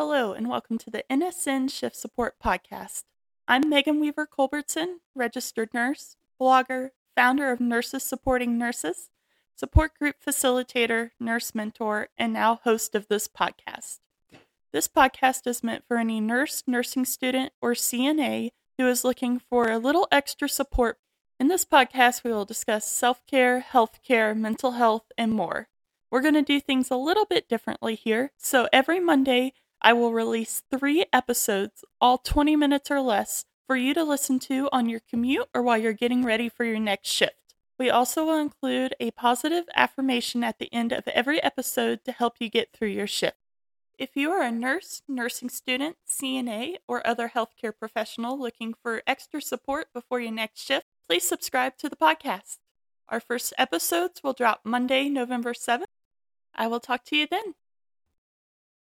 Hello, and welcome to the NSN Shift Support Podcast. I'm Megan Weaver Culbertson, registered nurse, blogger, founder of Nurses Supporting Nurses, support group facilitator, nurse mentor, and now host of this podcast. This podcast is meant for any nurse, nursing student, or CNA who is looking for a little extra support. In this podcast, we will discuss self care, health care, mental health, and more. We're going to do things a little bit differently here. So every Monday, I will release three episodes, all 20 minutes or less, for you to listen to on your commute or while you're getting ready for your next shift. We also will include a positive affirmation at the end of every episode to help you get through your shift. If you are a nurse, nursing student, CNA, or other healthcare professional looking for extra support before your next shift, please subscribe to the podcast. Our first episodes will drop Monday, November 7th. I will talk to you then.